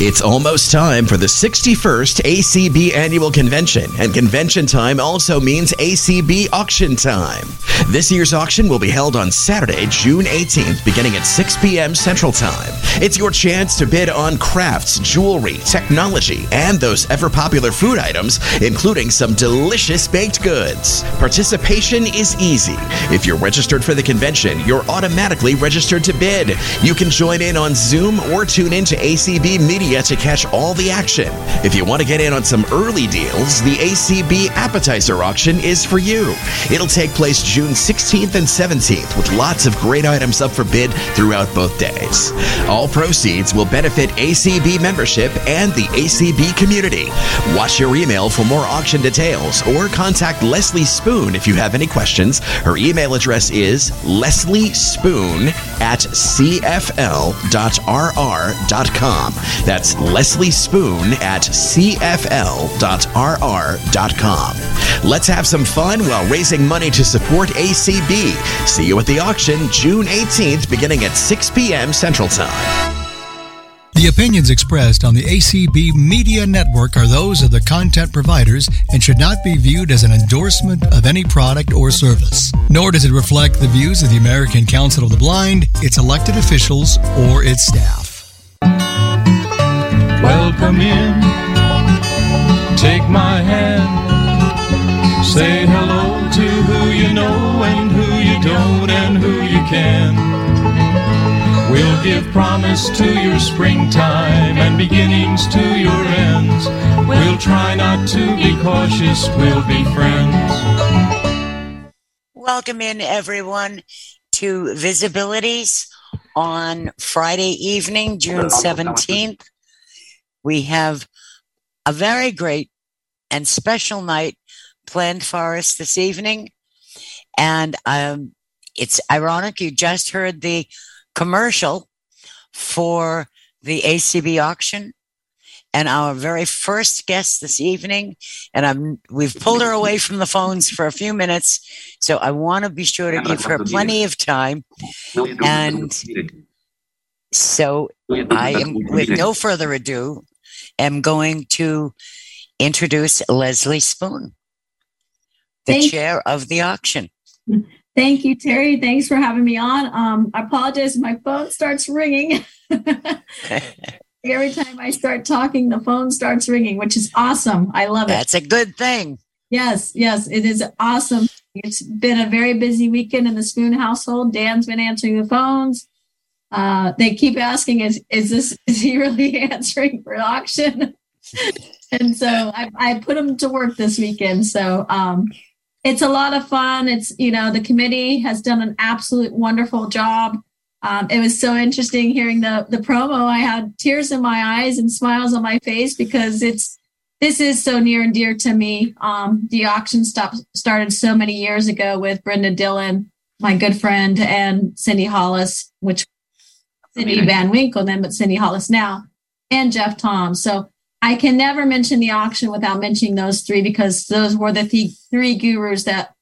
It's almost time for the 61st ACB Annual Convention, and convention time also means ACB auction time. This year's auction will be held on Saturday, June 18th, beginning at 6 p.m. Central Time. It's your chance to bid on crafts, jewelry, technology, and those ever popular food items, including some delicious baked goods. Participation is easy. If you're registered for the convention, you're automatically registered to bid. You can join in on Zoom or tune in to ACB Media to catch all the action. If you want to get in on some early deals, the ACB Appetizer Auction is for you. It'll take place June 16th and 17th with lots of great items up for bid throughout both days. All proceeds will benefit ACB membership and the ACB community. Watch your email for more auction details or contact Leslie Spoone if you have any questions. Her email address is Leslie Spoone at cfl.rr.com. That's Leslie Spoone at cfl.rr.com. Let's have some fun while raising money to support ACB. See you at the auction June 18th, beginning at 6 p.m. Central Time. The opinions expressed on the ACB Media Network are those of the content providers and should not be viewed as an endorsement of any product or service. Nor does it reflect the views of the American Council of the Blind, its elected officials, or its staff. Welcome in. Take my hand. Say hello to who you know and who you don't and who you can. We'll give promise to your springtime and beginnings to your ends. We'll try not to be cautious, we'll be friends. Welcome in, everyone, to Visibilities on Friday evening, June 17th. We have a very great and special night planned for us this evening. And um, it's ironic, you just heard the commercial for the ACB auction. And our very first guest this evening, and I'm we've pulled her away from the phones for a few minutes, so I want to be sure to give her plenty of time. And so I am, with no further ado, am going to introduce Leslie Spoone, the Thank- chair of the auction. Thank you, Terry. Thanks for having me on. Um, I apologize if my phone starts ringing. Every time I start talking, the phone starts ringing, which is awesome. I love it. That's a good thing. Yes, yes, it is awesome. It's been a very busy weekend in the Spoone household. Dan's been answering the phones. Uh, they keep asking, "Is is this is he really answering for auction?" and so I, I put him to work this weekend. So um, it's a lot of fun. It's you know the committee has done an absolute wonderful job. Um, it was so interesting hearing the the promo. I had tears in my eyes and smiles on my face because it's this is so near and dear to me. Um, the auction stop started so many years ago with Brenda Dillon, my good friend, and Cindy Hollis, which Cindy Van Winkle then, but Cindy Hollis now, and Jeff Thom. So I can never mention the auction without mentioning those three because those were the th- three gurus that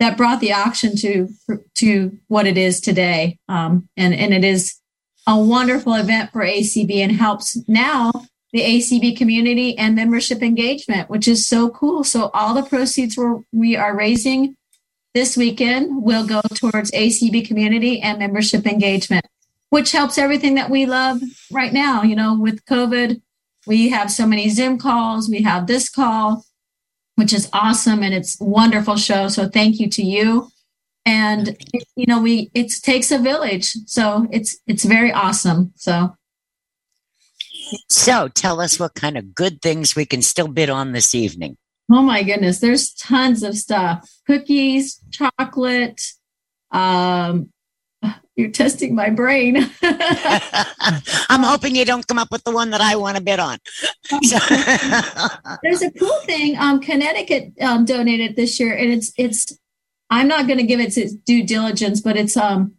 that brought the auction to to what it is today. Um, and and it is a wonderful event for ACB and helps now the ACB community and membership engagement, which is so cool. So all the proceeds we're, we are raising this weekend will go towards ACB community and membership engagement, which helps everything that we love right now. You know, with COVID, we have so many Zoom calls, we have this call, which is awesome and it's a wonderful show. So thank you to you. And you know, we it takes a village. So it's it's very awesome. So So tell us what kind of good things we can still bid on this evening. Oh my goodness, there's tons of stuff. Cookies, chocolate. Um, you're testing my brain. I'm hoping you don't come up with the one that I want to bid on. There's a cool thing. Um, Connecticut um, donated this year, and it's it's. I'm not going to give it its due diligence, but it's um,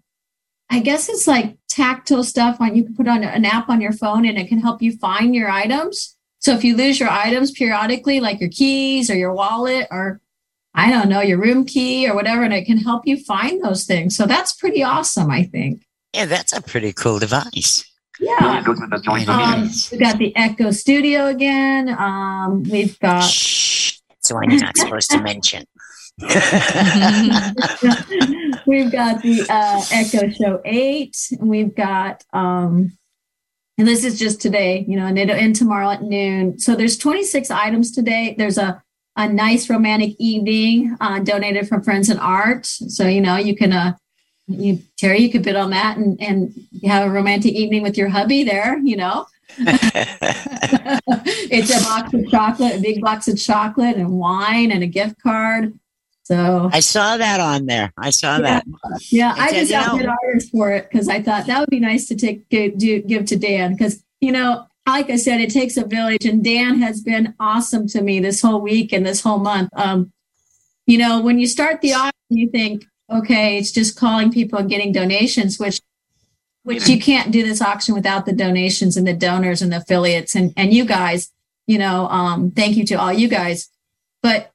I guess it's like tactile stuff on you can put on an app on your phone, and it can help you find your items. So if you lose your items periodically, like your keys or your wallet or I don't know, your room key or whatever, and it can help you find those things. So that's pretty awesome, I think. yeah, that's a pretty cool device. Yeah. Um, we've got the Echo Studio again. Um, we've got. Shh, it's the one you're not supposed to mention. we've got the uh, Echo Show 8. We've got, um, and this is just today, you know, and it'll end tomorrow at noon. So there's 26 items today. There's a, a nice romantic evening uh, donated from Friends in Art. So, you know, you can, uh, you, Terry, you could bid on that and, and have a romantic evening with your hubby there, you know. it's a box of chocolate, a big box of chocolate and wine and a gift card. So I saw that on there. I saw yeah, that. yeah, I just said, you outbid know- orders for it because I thought that would be nice to take give, do, give to Dan because you know, like I said, it takes a village, and Dan has been awesome to me this whole week and this whole month. Um, you know, when you start the auction, you think, okay, it's just calling people and getting donations, which which you can't do this auction without the donations and the donors and the affiliates and and you guys. You know, um, thank you to all you guys. But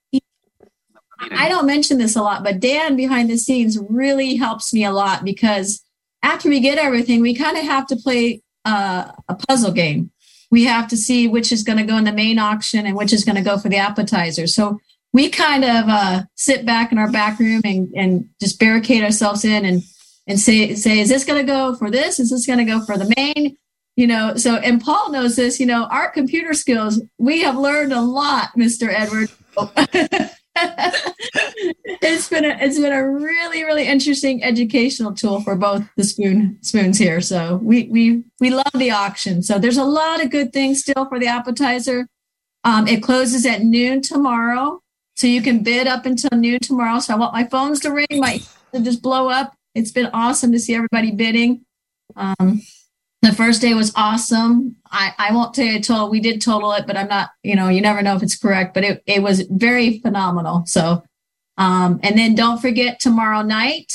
I don't mention this a lot, but Dan behind the scenes really helps me a lot because after we get everything, we kind of have to play uh, a puzzle game. We have to see which is going to go in the main auction and which is going to go for the appetizer. So we kind of uh, sit back in our back room and, and just barricade ourselves in and and say say is this going to go for this? Is this going to go for the main? You know. So and Paul knows this. You know, our computer skills. We have learned a lot, Mister Edward. it's been a it's been a really really interesting educational tool for both the spoon spoons here. So we we we love the auction. So there's a lot of good things still for the appetizer. Um, it closes at noon tomorrow, so you can bid up until noon tomorrow. So I want my phones to ring, my to just blow up. It's been awesome to see everybody bidding. Um, the first day was awesome. I, I won't tell you total. We did total it, but I'm not, you know, you never know if it's correct, but it, it was very phenomenal. So, um, and then don't forget tomorrow night,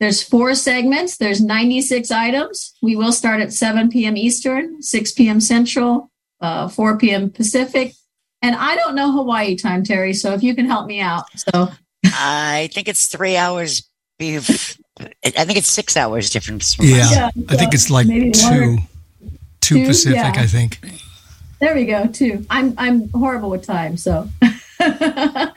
there's four segments. There's 96 items. We will start at 7 p.m. Eastern, 6 p.m. Central, uh, 4 p.m. Pacific. And I don't know Hawaii time, Terry. So if you can help me out. So I think it's three hours. Bef- I think it's six hours difference. From Yeah, us. Yeah, I think it's like maybe two, two two, Pacific. yeah. I think. There we go. Two. I'm I'm horrible with time, so. Might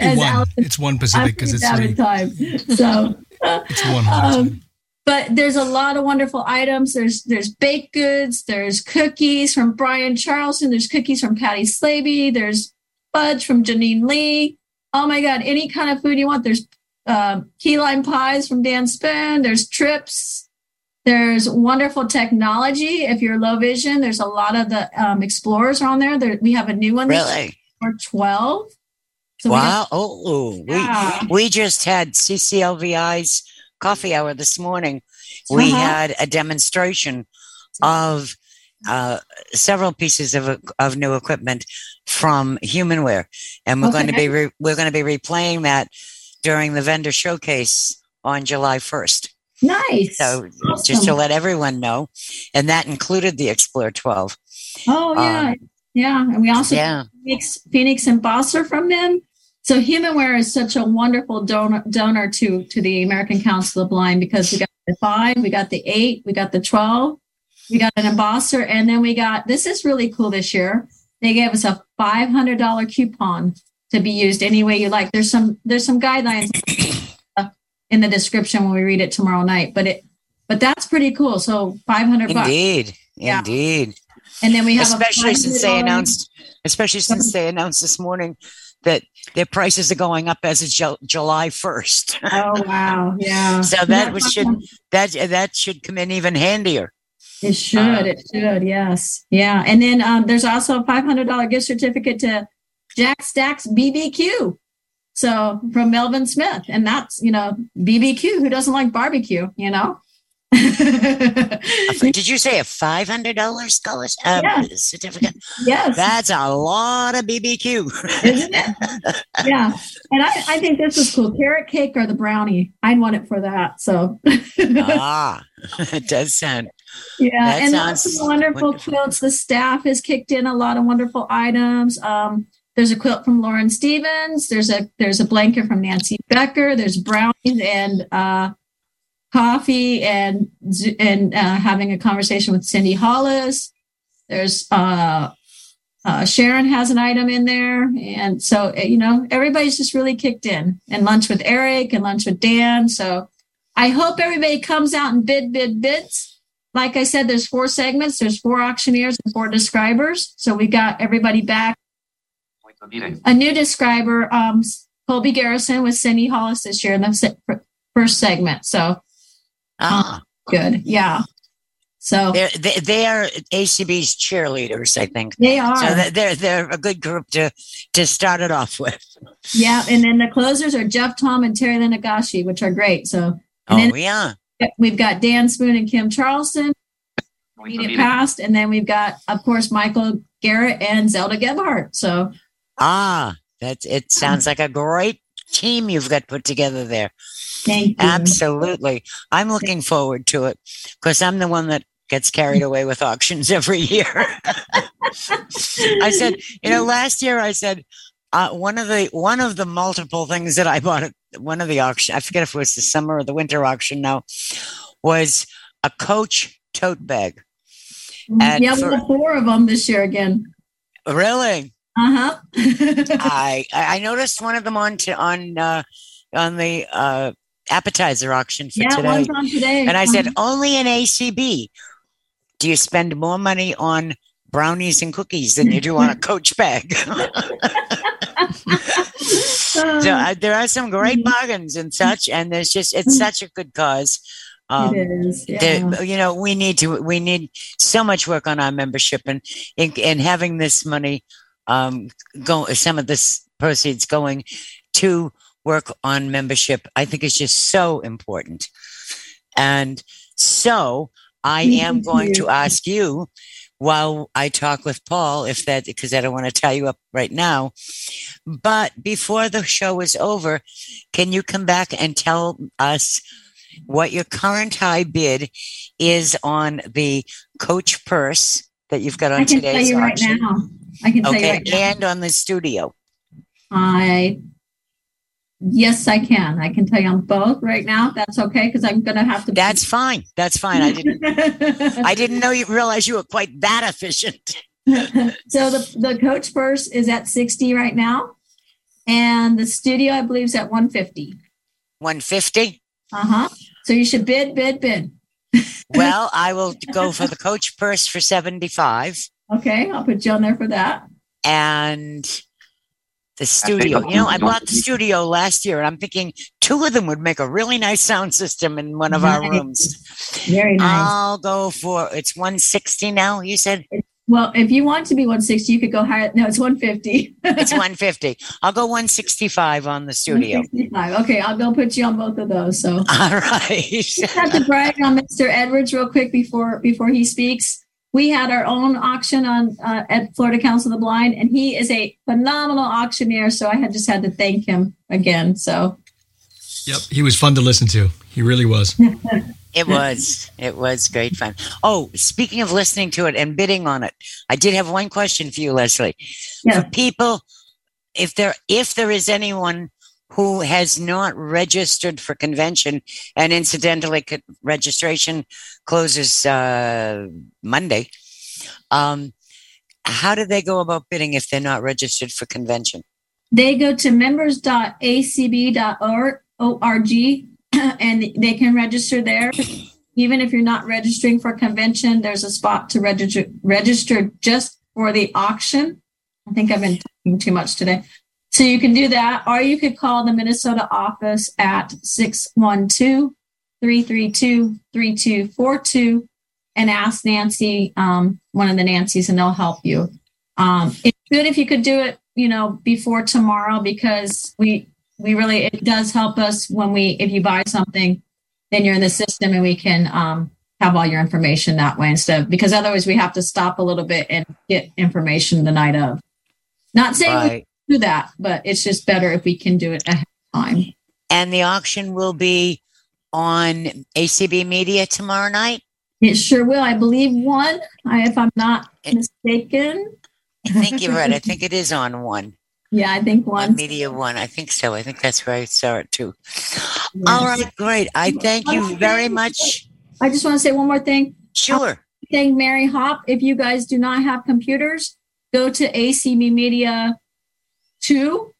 be one. Allison- it's one Pacific because it's pretty three. time. So, It's one. whole um, but there's a lot of wonderful items. There's there's baked goods. There's cookies from Brian Charlson. There's cookies from Patty Slaby. There's fudge from Janine Lee. Oh my God! Any kind of food you want. There's um, key lime pies from Dan Spoone. There's trips. There's wonderful technology. If you're low vision, there's a lot of the um, explorers are on there. there. We have a new one Really? for 12. So wow. Oh, Yeah. we we just had CCLVI's coffee hour this morning. We Uh-huh. had a demonstration of uh, several pieces of of new equipment from Humanware, and we're going to be re- we're going to be replaying that during the vendor showcase on July first. nice. So just to let everyone know, and that included the Explore 12. Oh yeah, Um, yeah, and we also Yeah. Phoenix, Phoenix Embosser from them. So Humanware is such a wonderful donor donor to to the American Council of the Blind because we got the five, we got the eight, we got the twelve, we got an embosser, and then we got this is really cool this year. They gave us a five hundred dollar coupon to be used any way you like. There's some there's some guidelines in the description when we read it tomorrow night, but it but that's pretty cool. So five hundred bucks, Indeed. Yeah. Indeed. and then we have a especially since they announced especially since they announced this morning that their prices are going up as of Ju- July 1st. Oh wow, yeah. So that was should that that should come in even handier. It should. it should. Yes. Yeah. And then um, there's also a five hundred dollar gift certificate to Jack Stacks BBQ. So from Melvin Smith, and that's you know BBQ. Who doesn't like barbecue? You know. Did you say a five hundred dollars scholarship uh, Yeah. certificate? yes. That's a lot of BBQ. isn't it? Yeah. And I, I think this is cool. Carrot cake or the brownie. I'd want it for that. So. ah, it does sound. Yeah, That and lots of wonderful, wonderful. quilts. The staff has kicked in a lot of wonderful items. Um, there's a quilt from Lauren Stevens. There's a there's a blanket from Nancy Becker. There's brownies and uh, coffee and and uh, having a conversation with Cindy Hollis. There's uh, uh, Sharon has an item in there, and so eh, you know everybody's just really kicked in. And lunch with Eric and lunch with Dan. So I hope everybody comes out and bid, bid, bids. Like I said, there's four segments. There's four auctioneers and four describers. So we got everybody back. A new describer, um, Colby Garrison with Cindy Hollis this year in the first segment. So Ah, good, yeah. So they're they, they are ACB's cheerleaders, I think. they are. So they're- they're they're a good group to to start it off with. Yeah, and then the closers are Jeff Thom and Terry Linagashi, which are great. So Oh then yeah. we've got Dan Spoone and Kim Charlson, immediate past, and then we've got, of course, Michael Garrett and Zelda Gebhardt. So Ah, that's it. Sounds like a great team you've got put together there. thank you. Absolutely. I'm looking forward to it because I'm the one that gets carried away with auctions every year. I said, you know, last year I said uh, one of the one of the multiple things that I bought at one of the auction, I forget if it was the summer or the winter auction now, was a coach tote bag. and yeah, for- have four of them this year again. Really? Uh huh. I I noticed one of them on to, on uh, on the uh, appetizer auction for yeah, today. one's on today. And I said, Uh-huh. only in ACB do you spend more money on brownies and cookies than you do on a coach bag. so uh, there are some great bargains and such, and there's just it's such a good cause. Um, it is. Yeah. you know, we need to we need so much work on our membership and and, and having this money um go some of this proceeds going to work on membership i think is just so important and so i am going to ask you while i talk with paul if that because i don't want to tie you up right now but before the show is over can you come back and tell us what your current high bid is on the coach purse that you've got on I can tell today's you right auction. now. I can tell you Okay, right now. and on the studio. I yes, I can. I can tell you on both right now. That's okay because I'm going to have to. That's fine. That's fine. I didn't. I didn't know you realize you were quite that efficient. so the the coach purse is at 60 right now, and the studio I believe is at 150. One fifty. Uh huh. So you should bid, bid, bid. Well, I will go for the coach purse for seventy five, Okay, I'll put you on there for that. and the studio. You know, I bought the studio last year, and I'm thinking two of them would make a really nice sound system in one of our rooms. Very nice. I'll go for it's one sixty now. You said well, if you want to be 160, you could go higher. No, it's 150. it's one fifty. I'll go one sixty five on the studio. 165. Okay, I'll go put you on both of those. So All right. just have to brag on Mr. Edwards real quick before before he speaks. We had our own auction on uh, at Florida Council of the Blind, and he is a phenomenal auctioneer. So I had just had to thank him again. So Yep, he was fun to listen to. He really was. It was. It was great fun. Oh, speaking of listening to it and bidding on it, I did have one question for you, Leslie. Yeah. For people, if there if there is anyone who has not registered for convention, and incidentally, registration closes uh, Monday. Um, how do they go about bidding if they're not registered for convention? they go to members.acb.org and they can register there. Even if you're not registering for convention, there's a spot to register register just for the auction. I think I've been talking too much today. So you can do that, or you could call the Minnesota office at 612 332 3242 and ask Nancy, um, one of the Nancy's, and they'll help you. Um, it's good if you could do it, you know, before tomorrow because we we really it does help us when we if you buy something, then you're in the system and we can um, have all your information that way instead of because otherwise we have to stop a little bit and get information the night of. Not saying Right. Do that, but it's just better if we can do it ahead of time. And the auction will be on ACB Media tomorrow night. It sure will. I believe one, if I'm not eh. mistaken. I think you're right. I think it is on one. Yeah, I think One one. Media One. I think so. I think that's where I saw it too. Yes. All right, great. I thank you very much. I just want to say one more thing. Sure. Thank Mary Hop. If you guys do not have computers, go to ACB Media 2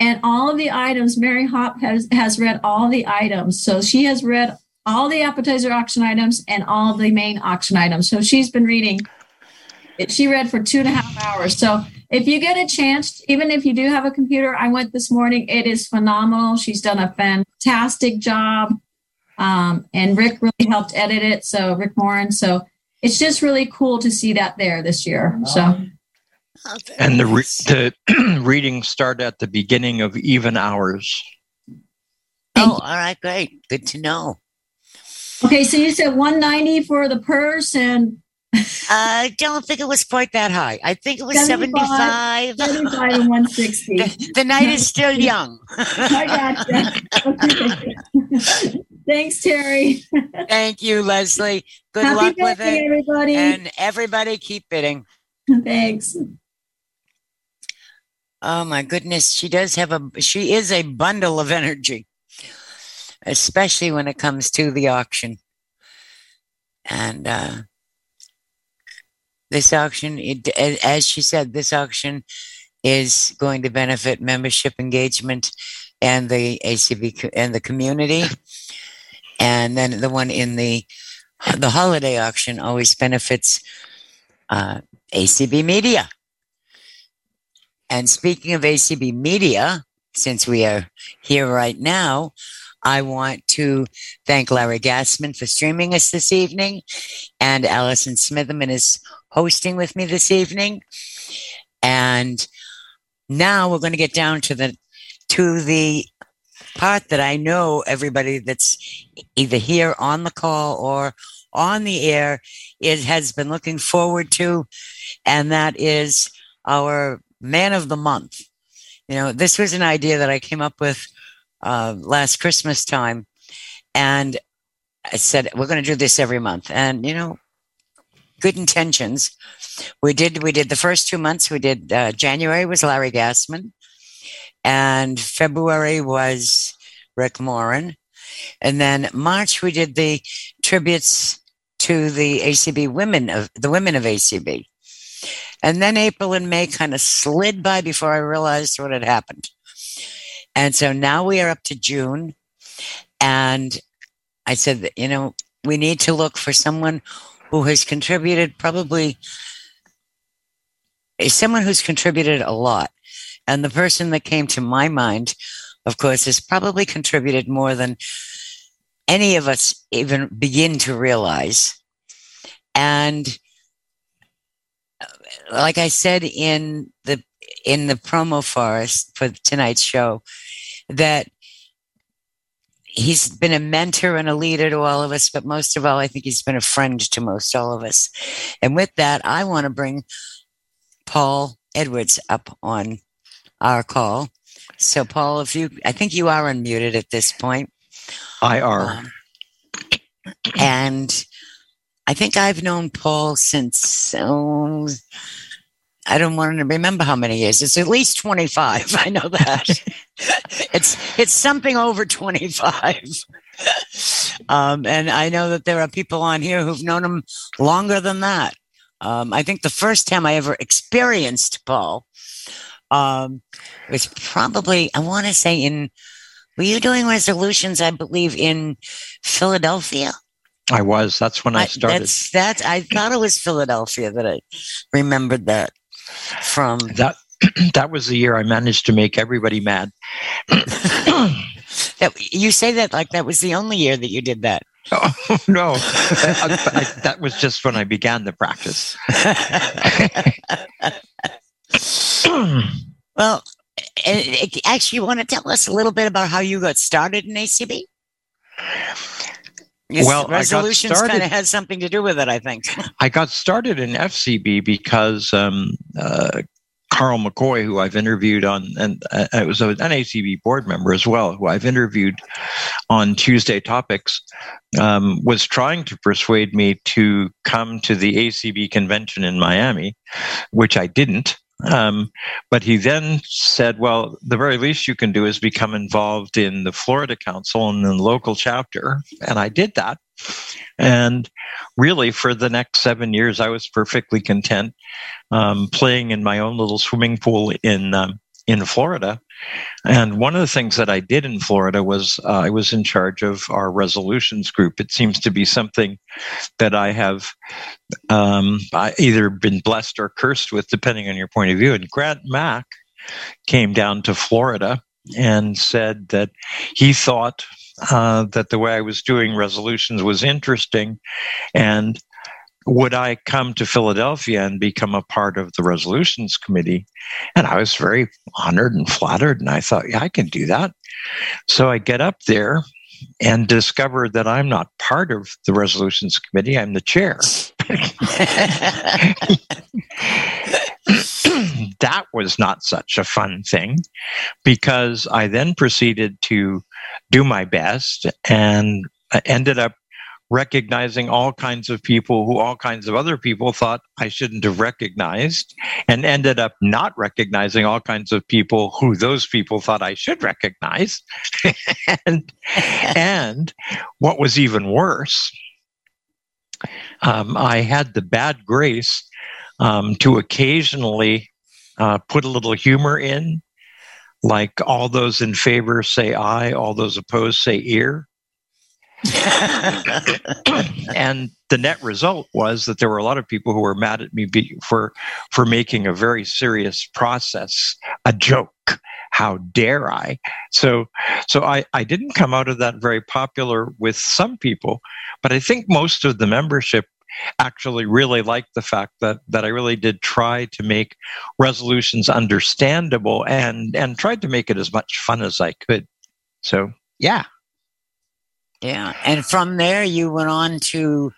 and all of the items. Mary Hop has, has read all the items. So she has read all the appetizer auction items and all the main auction items. So she's been reading. She read for two and a half hours. So if you get a chance, even if you do have a computer, I went this morning. It is phenomenal. She's done a fantastic job. Um, and Rick really helped edit it. So Rick Morin. So it's just really cool to see that there this year. So And the re- the readings start at the beginning of even hours. Oh, all right, great. Good to know. okay, so you said 190 for the purse and I uh, don't think it was quite that high. I think it was 75. 75. 75 and 160. The, the night is still young. I gotcha. Okay. Thanks, Terry. Thank you, Leslie. Good Happy luck with it. everybody. And everybody keep bidding. Thanks. Oh my goodness, she does have a she is a bundle of energy, especially when it comes to the auction. And uh this auction, it, as she said, this auction is going to benefit membership engagement and the ACB and the community. And then the one in the the holiday auction always benefits uh, ACB Media. And speaking of ACB Media, since we are here right now, I want to thank Larry Gassman for streaming us this evening, and Allison Smitherman is hosting with me this evening. And now we're going to get down to the to the part that I know everybody that's either here on the call or on the air is has been looking forward to, and that is our man of the month. You know, this was an idea that I came up with uh, last Christmas time, and I said we're going to do this every month. And you know, good intentions. We did. We did the first two months. We did. Uh, January was Larry Gassman, and February was Rick Morin, and then March we did the tributes to the ACB women of the women of ACB. And then April and May kind of slid by before I realized what had happened. And so now we are up to June. And I said, that, you know, we need to look for someone who has contributed probably someone who's contributed a lot. And the person that came to my mind, of course, has probably contributed more than any of us even begin to realize. And like I said in the in the promo for us for tonight's show, that he's been a mentor and a leader to all of us, but most of all, I think he's been a friend to most all of us. And with that, I want to bring Paul Edwards up on our call. So, Paul, if you, I think you are unmuted at this point. IR. Um, and I think I've known Paul since, oh, I don't want to remember how many years. It's at least 25. I know that. it's, it's something over 25. um, and I know that there are people on here who've known him longer than that. Um, I think the first time I ever experienced Paul um, was probably, I want to say in, were you doing resolutions, I believe, in Philadelphia? I was. That's when I started. That's that. I thought it was Philadelphia that I remembered that from. that that was the year I managed to make everybody mad. That you say that like that was the only year that you did that. Oh no, I- I- that was just when I began the practice. well, actually, you want to tell us a little bit about how you got started in ACB? Well, resolutions kind of has something to do with it, I think. I got started in FCB because um, uh, Carl McCoy, who I've interviewed on, and uh, it was an ACB board member as well, who I've interviewed on Tuesday topics, um, was trying to persuade me to come to the ACB convention in Miami, which I didn't. Um, but he then said, well, the very least you can do is become involved in the Florida Council and the local chapter. And I did that. And really, for the next seven years, I was perfectly content um, playing in my own little swimming pool in um, in Florida. And one of the things that I did in Florida was uh, I was in charge of our resolutions group. It seems to be something that I have um, either been blessed or cursed with, depending on your point of view. And Grant Mack came down to Florida and said that he thought uh, that the way I was doing resolutions was interesting and would I come to Philadelphia and become a part of the resolutions committee? And I was very honored and flattered. And I thought, yeah, I can do that. So I get up there and discover that I'm not part of the resolutions committee, I'm the chair. that was not such a fun thing because I then proceeded to do my best and ended up recognizing all kinds of people who all kinds of other people thought I shouldn't have recognized, and ended up not recognizing all kinds of people who those people thought I should recognize. and, and what was even worse, um, I had the bad grace um, to occasionally uh, put a little humor in, like all those in favor say aye, all those opposed say ear. and the net result was that there were a lot of people who were mad at me for for making a very serious process a joke how dare i so so i i didn't come out of that very popular with some people but i think most of the membership actually really liked the fact that that I really did try to make resolutions understandable and and tried to make it as much fun as I could. So yeah. Yeah. And from there you went on to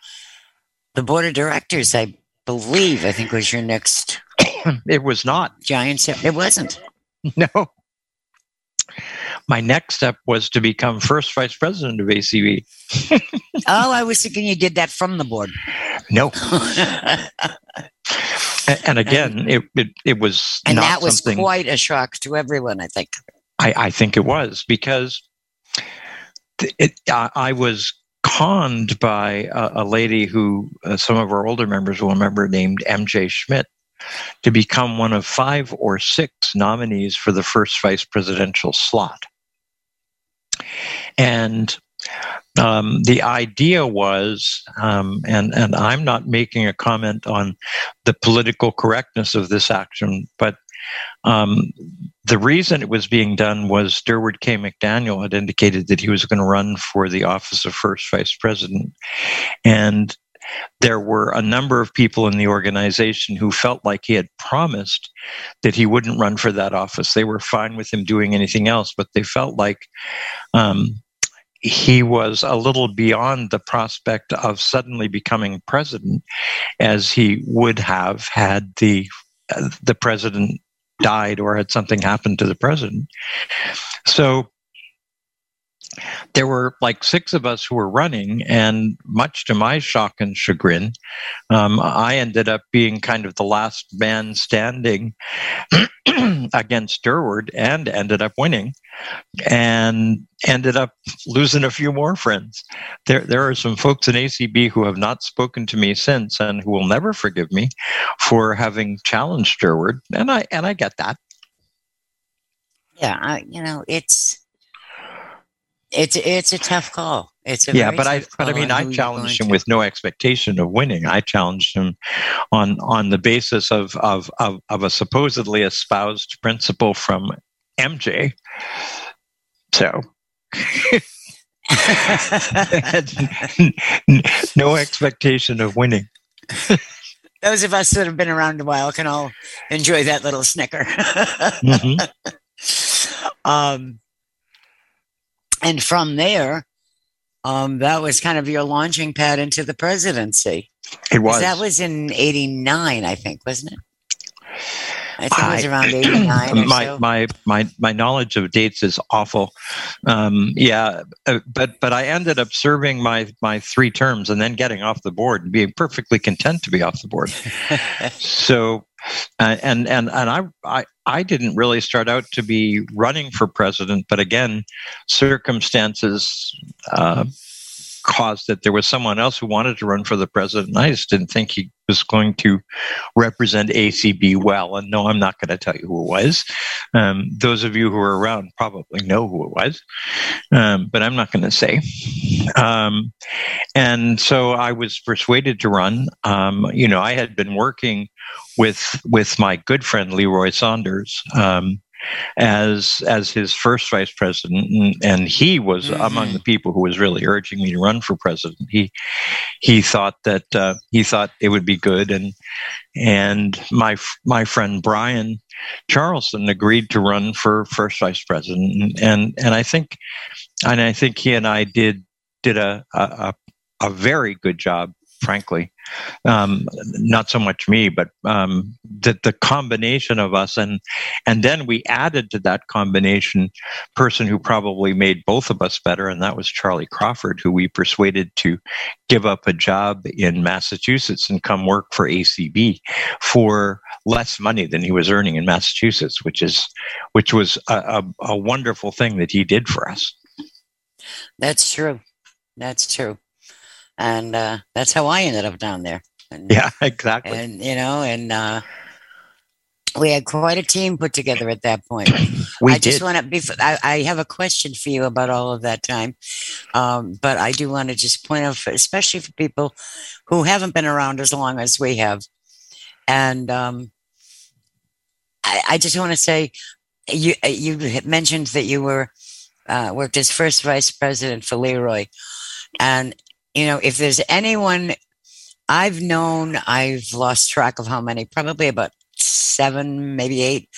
the board of directors, I believe, I think was your next it was not. Giant step. it wasn't. No. My next step was to become first vice president of ACB. oh, I was thinking you did that from the board. No. and again, it, it, it was and that was quite a shock to everyone. I think. I, I think it was because it, I was conned by a, a lady who uh, some of our older members will remember named MJ Schmidt to become one of five or six nominees for the first vice presidential slot. And um, the idea was, um, and and I'm not making a comment on the political correctness of this action, but um, the reason it was being done was Durward K. McDaniel had indicated that he was going to run for the office of first vice president, and there were a number of people in the organization who felt like he had promised that he wouldn't run for that office. They were fine with him doing anything else, but they felt like um, he was a little beyond the prospect of suddenly becoming president as he would have had the uh, the president died or had something happened to the president. So there were like six of us who were running, and much to my shock and chagrin, um, I ended up being kind of the last man standing against Durward and ended up winning and ended up losing a few more friends. There, there are some folks in ACB who have not spoken to me since and who will never forgive me for having challenged Durward, and I and I get that. Yeah, I, you know, it's it's it's a tough call. It's a yeah, but I but I mean I challenged him to. with no expectation of winning. I challenged him on on the basis of of of, of a supposedly espoused principle from MJ. So. no expectation of winning. Those of us that have been around a while can all enjoy that little snicker. mm-hmm. um, and from there, um, that was kind of your launching pad into the presidency. It was. That was in '89, I think, wasn't it? I think it was around '89. My so. my my my knowledge of dates is awful. Um, yeah, uh, but but I ended up serving my my three terms and then getting off the board and being perfectly content to be off the board. so uh, and and and I, I I didn't really start out to be running for president, but again, circumstances uh, caused that there was someone else who wanted to run for the president. And I just didn't think he was going to represent ACB well. And no, I'm not going to tell you who it was. Um, those of you who are around probably know who it was, um, but I'm not going to say. Um, and so I was persuaded to run. Um, you know, I had been working with with my good friend Leroy Saunders um, as as his first vice president, and, and he was mm-hmm. among the people who was really urging me to run for president. He he thought that uh, he thought it would be good, and and my my friend Brian Charlson agreed to run for first vice president, and and, and I think and I think he and I did did a a, a very good job frankly. Um, not so much me, but um, the, the combination of us, and and then we added to that combination person who probably made both of us better, and that was Charlie Crawford, who we persuaded to give up a job in Massachusetts and come work for ACB for less money than he was earning in Massachusetts, which is which was a, a, a wonderful thing that he did for us. That's true. That's true and uh, that's how I ended up down there. And, yeah, exactly. And you know, and uh, we had quite a team put together at that point. we I did. just want to be. I, I, have a question for you about all of that time, um, but I do want to just point out, for, especially for people who haven't been around as long as we have, and um, I, I, just want to say, you you mentioned that you were uh, worked as first vice president for Leroy, and you know, if there's anyone I've known, I've lost track of how many, probably about seven, maybe eight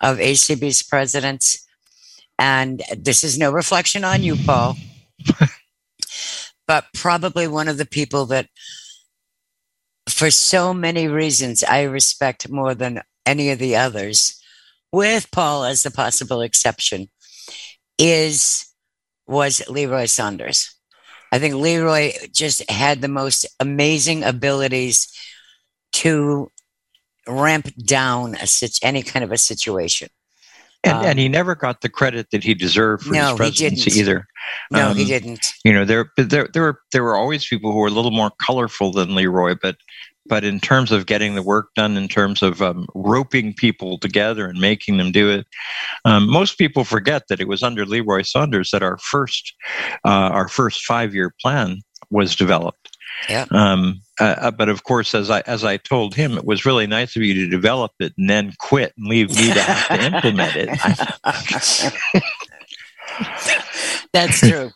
of ACB's presidents. And this is no reflection on you, Paul, but probably one of the people that, for so many reasons, I respect more than any of the others, with Paul as the possible exception, is was Leroy Saunders. I think Leroy just had the most amazing abilities to ramp down a any kind of a situation. And, um, and he never got the credit that he deserved for no, his presidency either. No, um, he didn't. You know, there, there, there were there were always people who were a little more colorful than Leroy, but but in terms of getting the work done, in terms of um, roping people together and making them do it, um, most people forget that it was under Leroy Saunders that our first uh, our first five year plan was developed. Yeah. Um, uh, uh, but of course, as I as I told him, it was really nice of you to develop it and then quit and leave me to have to implement it. That's true,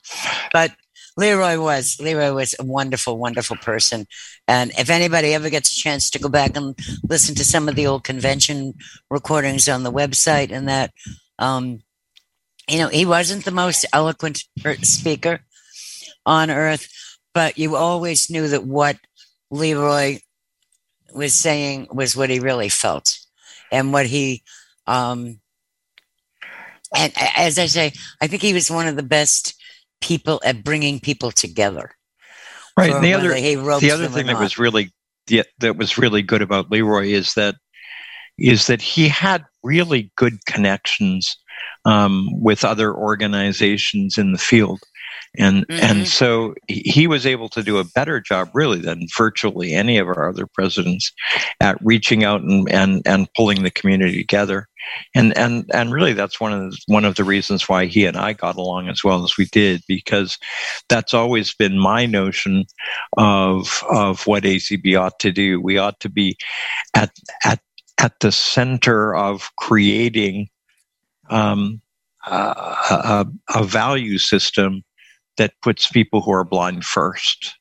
but Leroy was. Leroy was a wonderful, wonderful person. And if anybody ever gets a chance to go back and listen to some of the old convention recordings on the website and that, um, you know, he wasn't the most eloquent speaker on earth, but you always knew that what Leroy was saying was what he really felt and what he, um, and as I say, I think he was one of the best people at bringing people together. Right. And the other the other thing that was really yeah, that was really good about Leroy is that is that he had really good connections um, with other organizations in the field. And mm-hmm. and so he was able to do a better job really than virtually any of our other presidents at reaching out and, and, and pulling the community together and and and really that's one of the, one of the reasons why he and I got along as well as we did because that's always been my notion of of what ACB ought to do. We ought to be at at at the center of creating um, a, a, a value system that puts people who are blind first.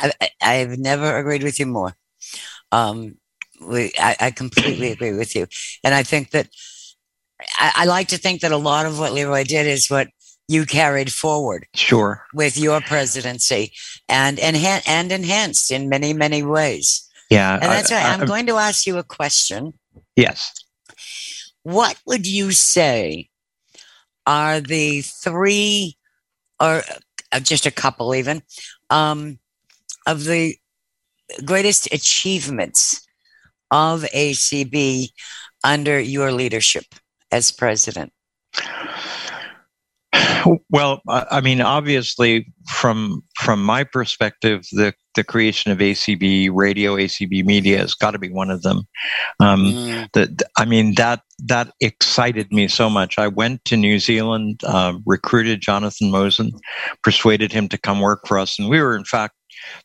I, have never agreed with you more. Um, I, I completely agree with you. And I think that I, I like to think that a lot of what Leroy did is what you carried forward. Sure. With your presidency and, enhan- and enhanced in many, many ways. Yeah. And that's I, right. I'm I, going to ask you a question. Yes. What would you say are the three, or uh, just a couple even, um, of the greatest achievements of ACB under your leadership as president? Well, I mean, obviously, from from my perspective, the the creation of ACB radio, ACB media has got to be one of them. Um, mm. the, I mean, that that excited me so much. I went to New Zealand, uh, recruited Jonathan Mosen, persuaded him to come work for us, and we were in fact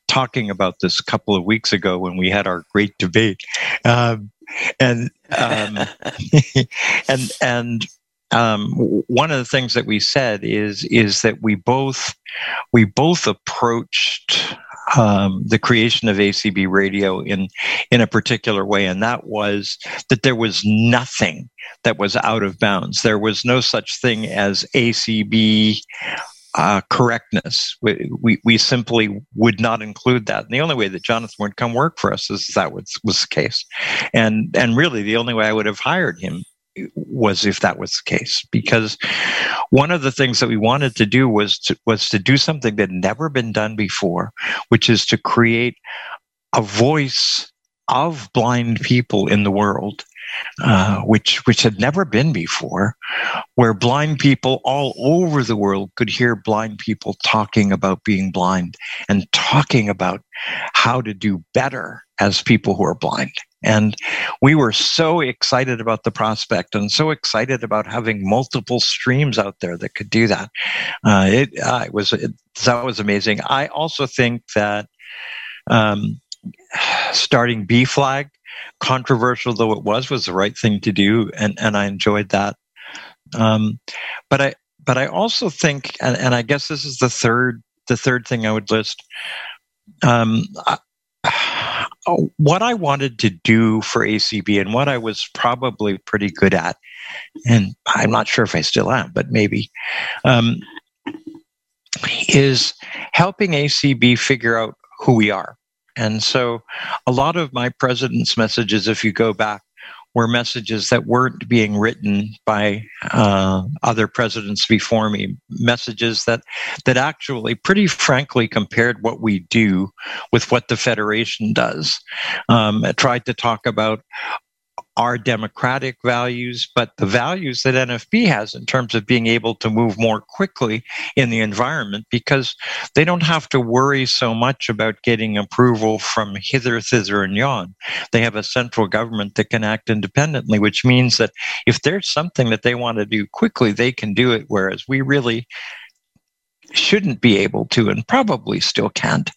talking about this a couple of weeks ago when we had our great debate. Um, and um, and and um, one of the things that we said is is that we both we both approached um, the creation of ACB radio in in a particular way, and that was that there was nothing that was out of bounds. There was no such thing as ACB uh, correctness. We, we, we simply would not include that. And the only way that Jonathan would come work for us is that was, was the case. And, and really, the only way I would have hired him was if that was the case because one of the things that we wanted to do was to, was to do something that had never been done before which is to create a voice of blind people in the world uh, which which had never been before, where blind people all over the world could hear blind people talking about being blind and talking about how to do better as people who are blind. And we were so excited about the prospect and so excited about having multiple streams out there that could do that. Uh, it, uh, it, was it, that was amazing. I also think that um, starting B flag controversial though it was, was the right thing to do, and and I enjoyed that. Um, but I but I also think, and, and I guess this is the third the third thing I would list. Um, I, what I wanted to do for ACB and what I was probably pretty good at, and I'm not sure if I still am, but maybe, um, is helping ACB figure out who we are. And so a lot of my president's messages, if you go back, were messages that weren't being written by uh, other presidents before me. Messages that that actually, pretty frankly, compared what we do with what the federation does. Um, tried to talk about our democratic values, but the values that NFB has in terms of being able to move more quickly in the environment because they don't have to worry so much about getting approval from hither, thither, and yon. They have a central government that can act independently, which means that if there's something that they want to do quickly, they can do it, whereas we really shouldn't be able to and probably still can't.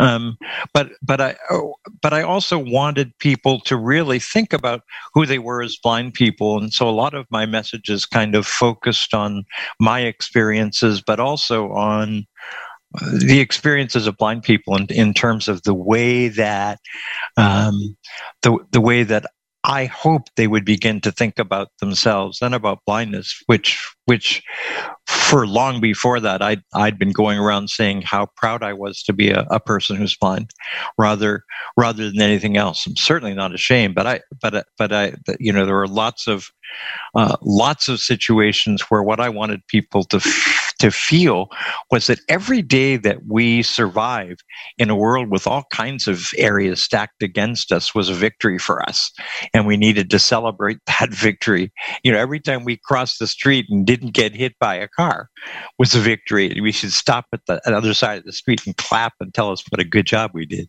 Um, but but I oh, but I also wanted people to really think about who they were as blind people, and so a lot of my messages kind of focused on my experiences, but also on the experiences of blind people in, in terms of the way that um, the the way that I hope they would begin to think about themselves and about blindness, which which for long before that I'd I'd been going around saying how proud I was to be a, a person who's blind, rather rather than anything else. I'm certainly not ashamed, but I but but I you know there were lots of uh, lots of situations where what I wanted people to to feel was that every day that we survive in a world with all kinds of areas stacked against us was a victory for us. And we needed to celebrate that victory. You know, every time we crossed the street and didn't get hit by a car was a victory. We should stop at the, at the other side of the street and clap and tell us what a good job we did.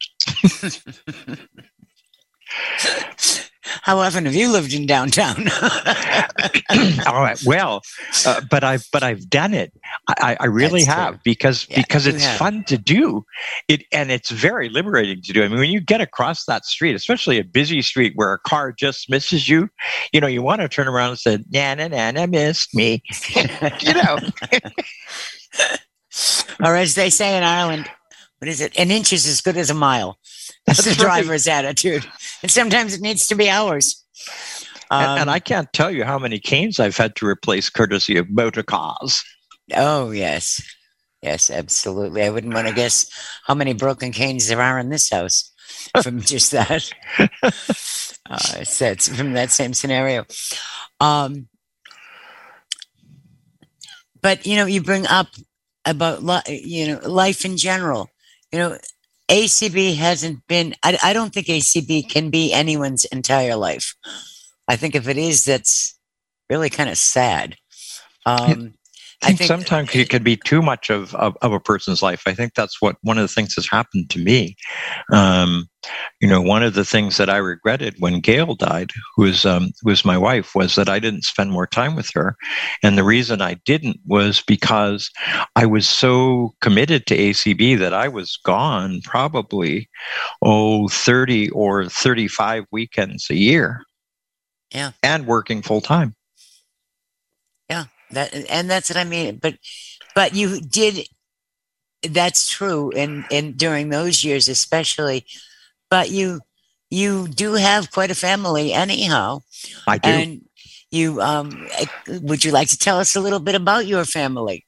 How often have you lived in downtown? All right. Well, uh, but I've but I've done it. I, I really That's have true. because yeah, because it's have. fun to do it, and it's very liberating to do. I mean, when you get across that street, especially a busy street where a car just misses you, you know, you want to turn around and say, "Na na na, na missed me," you know. or as they say in Ireland, what is it? An inch is as good as a mile. That's the driver's attitude. And sometimes it needs to be ours. Um, and, and, I can't tell you how many canes I've had to replace courtesy of motor cars. Oh, yes. Yes, absolutely. I wouldn't want to guess how many broken canes there are in this house from just that. uh, it's, from that same scenario. Um, but, you know, you bring up about, you know, life in general. You know, ACB hasn't been, I, I don't think ACB can be anyone's entire life. I think if it is, that's really kind of sad. Um, I think, sometimes it can be too much of, of, of, a person's life. I think that's what one of the things that's happened to me. Um, you know, one of the things that I regretted when Gail died, who was um, was my wife, was that I didn't spend more time with her. And the reason I didn't was because I was so committed to ACB that I was gone probably oh 30 or 35 weekends a year. Yeah. And working full time. That and that's what I mean. But but you did that's true in in during those years especially. But you you do have quite a family anyhow. I do. And you um would you like to tell us a little bit about your family?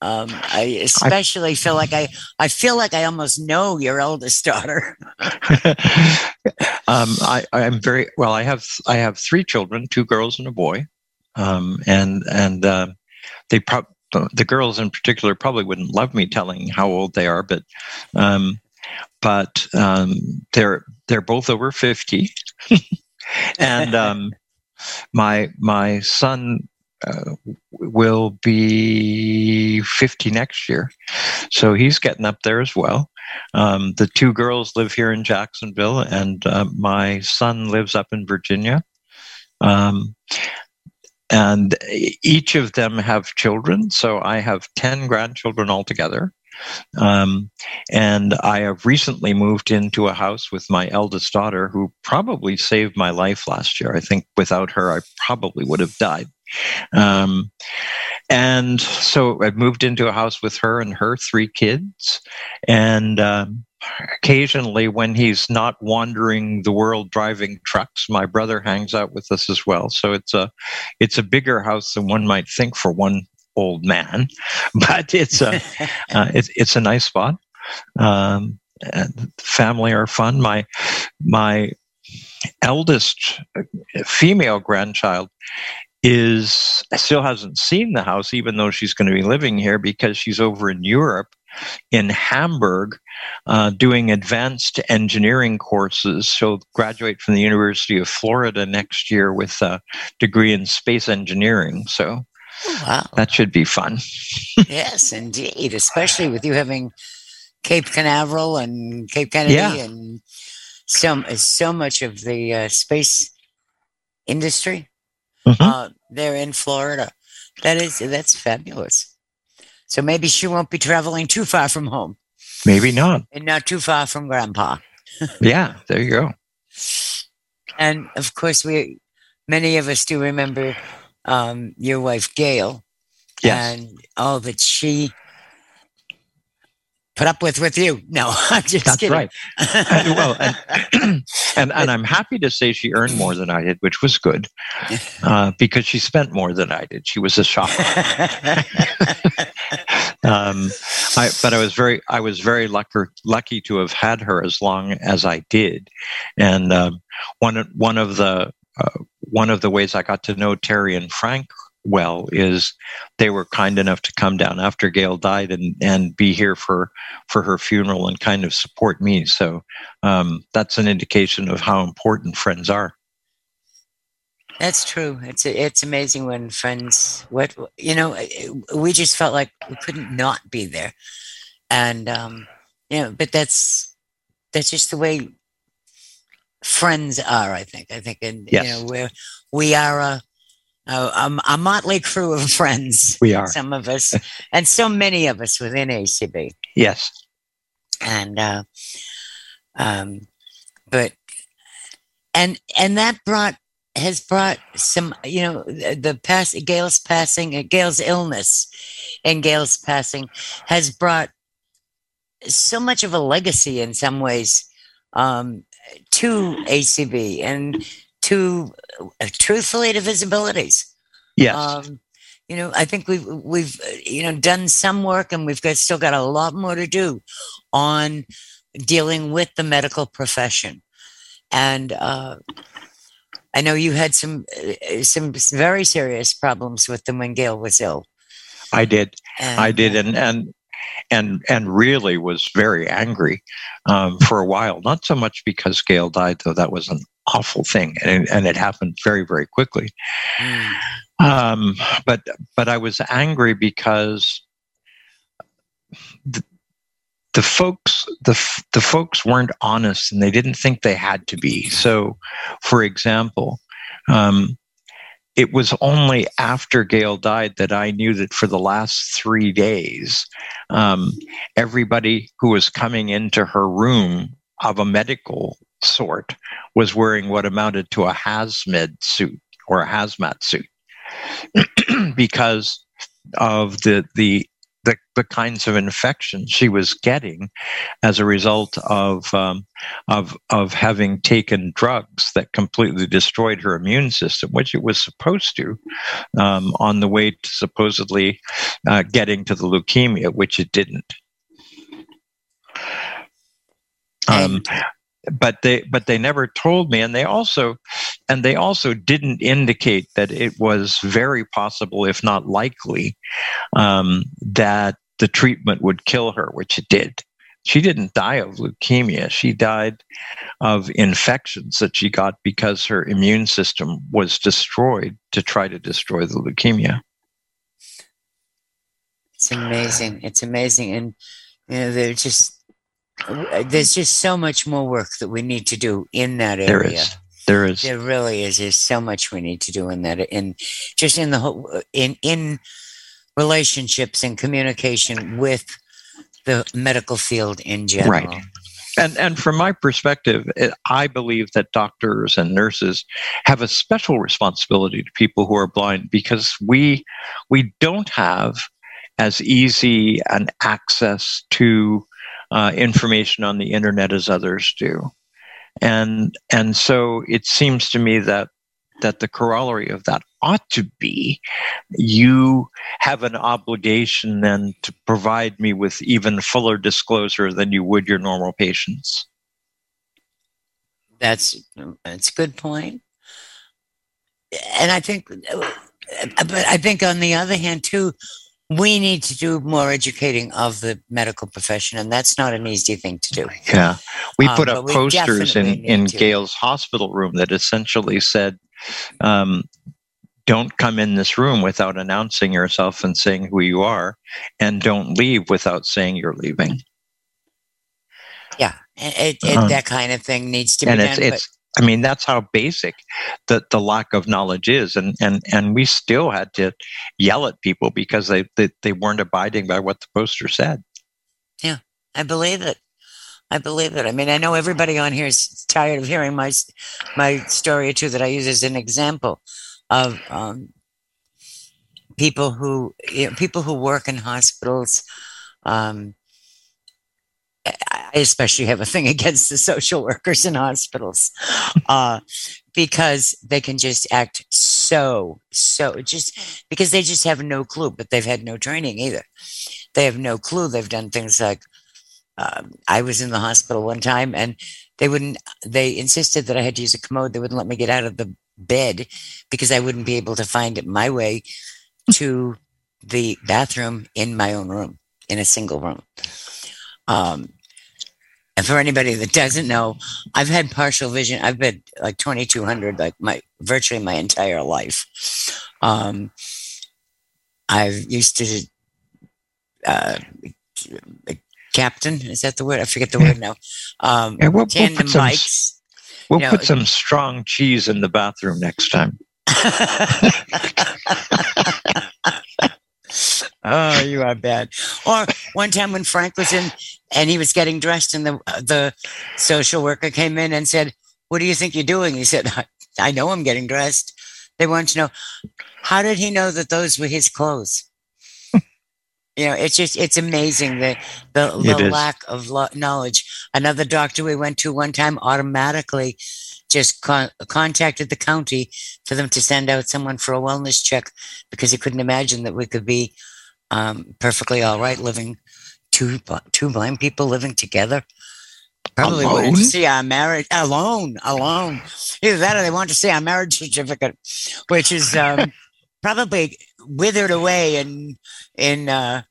Um, I especially I, feel like I, I feel like I almost know your eldest daughter. um, I, I'm very well. I have I have three children, two girls and a boy um, and and uh, they pro- the girls in particular probably wouldn't love me telling how old they are, but um, but um, they're they're both over fifty, and um, my my son uh, will be 50 next year. So he's getting up there as well. Um, the two girls live here in Jacksonville, and uh, my son lives up in Virginia. Um, and each of them have children. So I have 10 grandchildren altogether. Um, and I have recently moved into a house with my eldest daughter, who probably saved my life last year. I think without her, I probably would have died. Um, and so I moved into a house with her and her three kids. And um, occasionally when he's not wandering the world driving trucks my brother hangs out with us as well. So it's a it's a bigger house than one might think for one old man but it's a uh, it's, it's a nice spot. Um, family are fun. My my eldest female grandchild is still hasn't seen the house even though she's going to be living here because she's over in Europe in Hamburg uh, doing advanced engineering courses. She'll graduate from the University of Florida next year with a degree in space engineering. So oh, wow. that should be fun. yes, indeed, especially with you having Cape Canaveral and Cape Kennedy yeah. and so so much of the uh, space industry mm-hmm. uh, there in Florida. That is that's fabulous. So maybe she won't be traveling too far from home. Maybe not. And not too far from grandpa. yeah, there you go. And of course, we many of us do remember um, your wife Gail. Yes. And all that she put up with with you. No, I'm just That's kidding. right. and, well, and, and, and, I'm happy to say she earned more than I did, which was good uh, because she spent more than I did. She was a shopper. um, I, but I was very, I was very lucky, lucky to have had her as long as I did. And um, one, one of the, uh, one of the ways I got to know Terry and Frank well is they were kind enough to come down after Gail died and, and be here for, for her funeral and kind of support me. So um, that's an indication of how important friends are. That's true. It's it's amazing when friends what you know we just felt like we couldn't not be there, and um, you know, but that's that's just the way friends are. I think. I think, and yes. you know, we're we are a a, a, motley crew of friends. We are some of us, and so many of us within ACB. Yes, and uh, um, but and and that brought has brought some, you know, the past Gail's passing, Gail's illness, and Gail's passing has brought so much of a legacy in some ways um, to ACB and to uh, truthfully to visibilities. Yes. Um, you know, I think we've we've you know done some work, and we've got still got a lot more to do on dealing with the medical profession. And uh, I know you had some uh, some very serious problems with them when Gail was ill. I did, and, I did, and and and and really was very angry um, for a while. Not so much because Gail died, though that was an awful thing, and, and it happened very very quickly. Mm. Um, but but I was angry because the, the folks the the folks weren't honest and they didn't think they had to be. So, for example. Um, it was only after Gail died that I knew that for the last three days, um, everybody who was coming into her room of a medical sort was wearing what amounted to a hazmat suit or a hazmat suit because of the the the, the kinds of infections she was getting as a result of um, of of having taken drugs that completely destroyed her immune system, which it was supposed to, um, on the way to supposedly uh, getting to the leukemia, which it didn't. Um, but they but they never told me. And they also and they also didn't indicate that it was very possible if not likely um, that the treatment would kill her which it did. She didn't die of leukemia. She died of infections that she got because her immune system was destroyed to try to destroy the leukemia. It's amazing. It's amazing. And you know they're just Uh, there's just so much more work that we need to do in that area. There is. There is. There really is. There's so much we need to do in that, and just in the whole, in in relationships and communication with the medical field in general. Right. And, and from my perspective, eh, I believe that doctors and nurses have a special responsibility to people who are blind because we we don't have as easy an access to uh, information on the internet as others do. And, and so it seems to me that, that the corollary of that ought to be you have an obligation then to provide me with even fuller disclosure than you would your normal patients. That's that's a good point. And I think but I think on the other hand too, we need to do more educating of the medical profession, and that's not an easy thing to do. Yeah, we um, put up posters in in to. Gail's hospital room that essentially said. Um, don't come in this room without announcing yourself and saying who you are, and don't leave without saying you're leaving. Yeah, it, it, uh, that kind of thing needs to be and done. It's, it's, I mean, that's how basic the, the lack of knowledge is. And, and, and we still had to yell at people because they, they, they weren't abiding by what the poster said. Yeah, I believe it. I believe it. I mean, I know everybody on here is tired of hearing my my story or two that I use as an example of um, people who you know, people who work in hospitals, um, I especially have a thing against the social workers in hospitals uh, because they can just act so, so just because they just have no clue, but they've had no training either. They have no clue. They've done things like um, I was in the hospital one time and they wouldn't, they insisted that I had to use a commode. They wouldn't let me get out of the bed because I wouldn't be able to find my way to the bathroom in my own room, in a single room. Um, and for anybody that doesn't know, I've had partial vision. I've been like 2200, like my virtually my entire life. Um, I've used to uh, captain. Is that the word? I forget the word now. Um, yeah, we'll, tandem we'll some, bikes. We'll put know, some strong cheese in the bathroom next time. oh, you are bad. Or one time when Frank was in and he was getting dressed, and the the social worker came in and said, "What do you think you're doing?" He said, "I know I'm getting dressed." They want to know how did he know that those were his clothes. you know, it's just it's amazing that the, the lack of lo- knowledge. Another doctor we went to one time automatically just con- contacted the county for them to send out someone for a wellness check because he couldn't imagine that we could be um, perfectly all right living two two blind people living together. Probably alone? wanted to see our marriage alone, alone. Either that or they want to see our marriage certificate, which is um, probably withered away in in uh,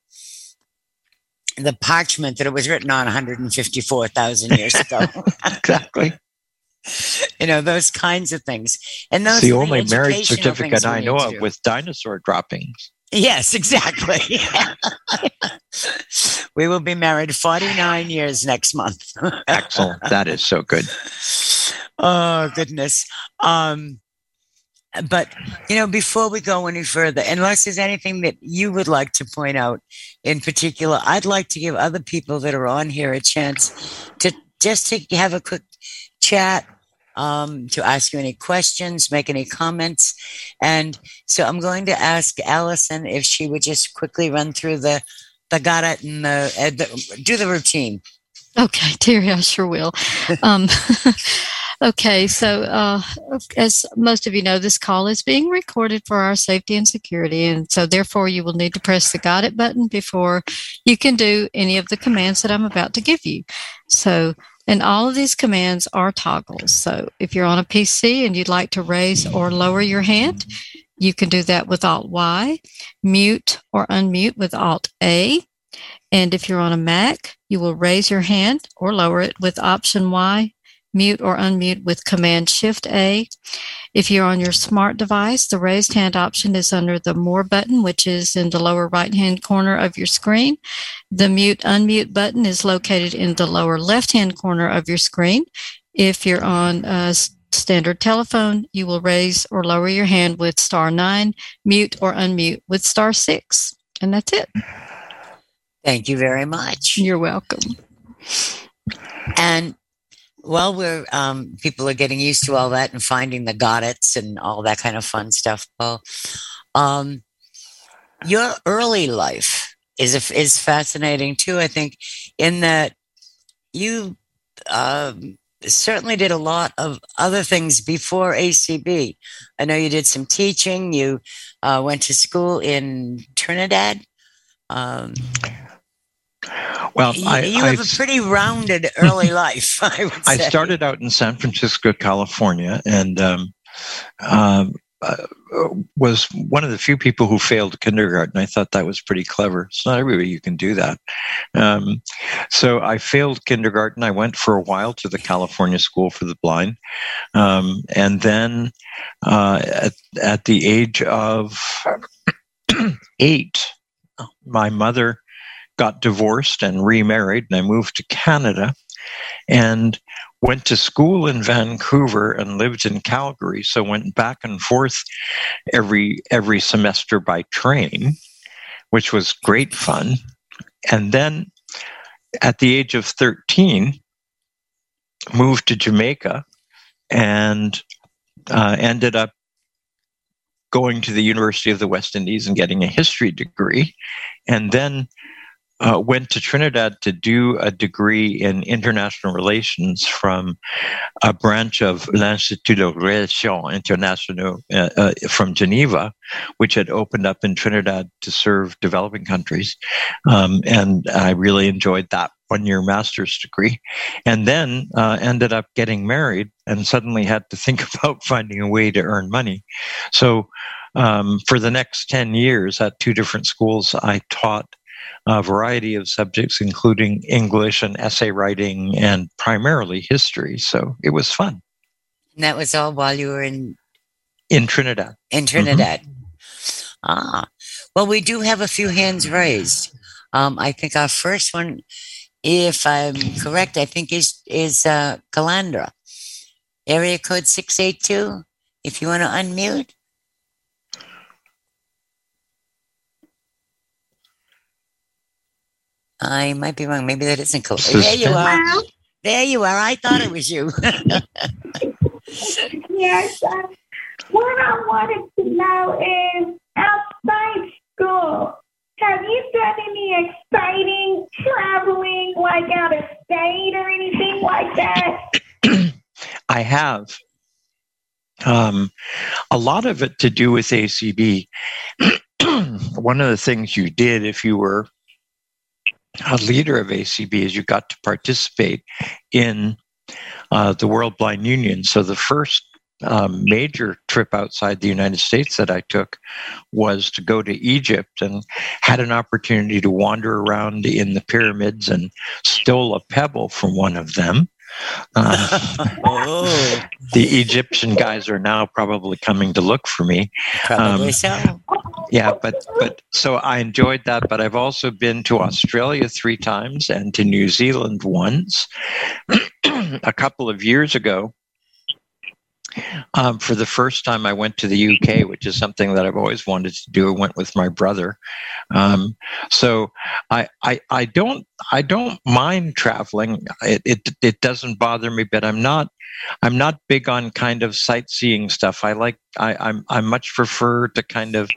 the parchment that it was written on 154,000 years ago. exactly. you know, those kinds of things. And those the only marriage certificate I know of with dinosaur droppings. Yes, exactly. we will be married 49 years next month. Excellent. that is so good. oh, goodness. Um, but, you know, before we go any further, unless there's anything that you would like to point out in particular, I'd like to give other people that are on here a chance to just to have a quick chat, um, to ask you any questions, make any comments. And so I'm going to ask Allison if she would just quickly run through the, the got it and the, uh, the do the routine. Okay, Terry, I sure will. Um, okay, so uh, as most of you know, this call is being recorded for our safety and security, and so therefore you will need to press the Got It button before you can do any of the commands that I'm about to give you. So, and all of these commands are toggles. So, if you're on a PC and you'd like to raise or lower your hand, you can do that with Alt Y, mute or unmute with Alt A. And if you're on a Mac, you will raise your hand or lower it with Option Y, mute or unmute with Command Shift A. If you're on your smart device, the raised hand option is under the More button, which is in the lower right hand corner of your screen. The mute unmute button is located in the lower left hand corner of your screen. If you're on a standard telephone, you will raise or lower your hand with star nine, mute or unmute with star six. And that's it. Thank you very much. You're welcome. And while we're um, people are getting used to all that and finding the got its and all that kind of fun stuff, Paul, um, your early life is is fascinating too. I think in that you um, certainly did a lot of other things before ACB. I know you did some teaching. You uh, went to school in Trinidad. Um, Well, you, I, you I, have a pretty rounded early life. I would I started out in San Francisco, California, and um, um, uh, was one of the few people who failed kindergarten. I thought that was pretty clever. It's not everybody you can do that. Um, so I failed kindergarten. I went for a while to the California School for the Blind, um, and then uh, at, at the age of eight, my mother got divorced and remarried, and I moved to Canada and went to school in Vancouver and lived in Calgary. So went back and forth every every semester by train, which was great fun. And then at the age of 13, moved to Jamaica and uh, ended up going to the University of the West Indies and getting a history degree. And then uh, went to Trinidad to do a degree in international relations from a branch of l'Institut de Relations Internationales uh, uh, from Geneva, which had opened up in Trinidad to serve developing countries. Um, and I really enjoyed that one year master's degree. And then uh, ended up getting married and suddenly had to think about finding a way to earn money. So um, for the next 10 years at two different schools, I taught a variety of subjects, including English and essay writing and primarily history. So it was fun And that was all while you were in in Trinidad. in Trinidad. Ah, well, we do have a few hands raised. Um, I think our first one, if I'm correct, I think is is uh, Calandra, area code six eight two. If you want to unmute. I might be wrong. Maybe that isn't cool. There you are. There you are. I thought it was you. Yes. Uh, what I wanted to know is outside school, have you done any exciting traveling, like out of state or anything like that? I have. Um, a lot of it to do with ACB. One of the things you did if you were a leader of ACB is you got to participate in uh, the World Blind Union. So the first um, major trip outside the United States that I took was to go to Egypt and had an opportunity to wander around in the pyramids and stole a pebble from one of them. Uh, Oh, the Egyptian guys are now probably coming to look for me. probably Um, so. Yeah, but but so I enjoyed that. But I've also been to Australia three times and to New Zealand once. a couple of years ago, um, for the first time, I went to the UK, which is something that I've always wanted to do. I went with my brother, um, so I, I I don't I don't mind traveling. It, it it doesn't bother me, but I'm not I'm not big on kind of sightseeing stuff. I like I, I'm I much prefer to kind of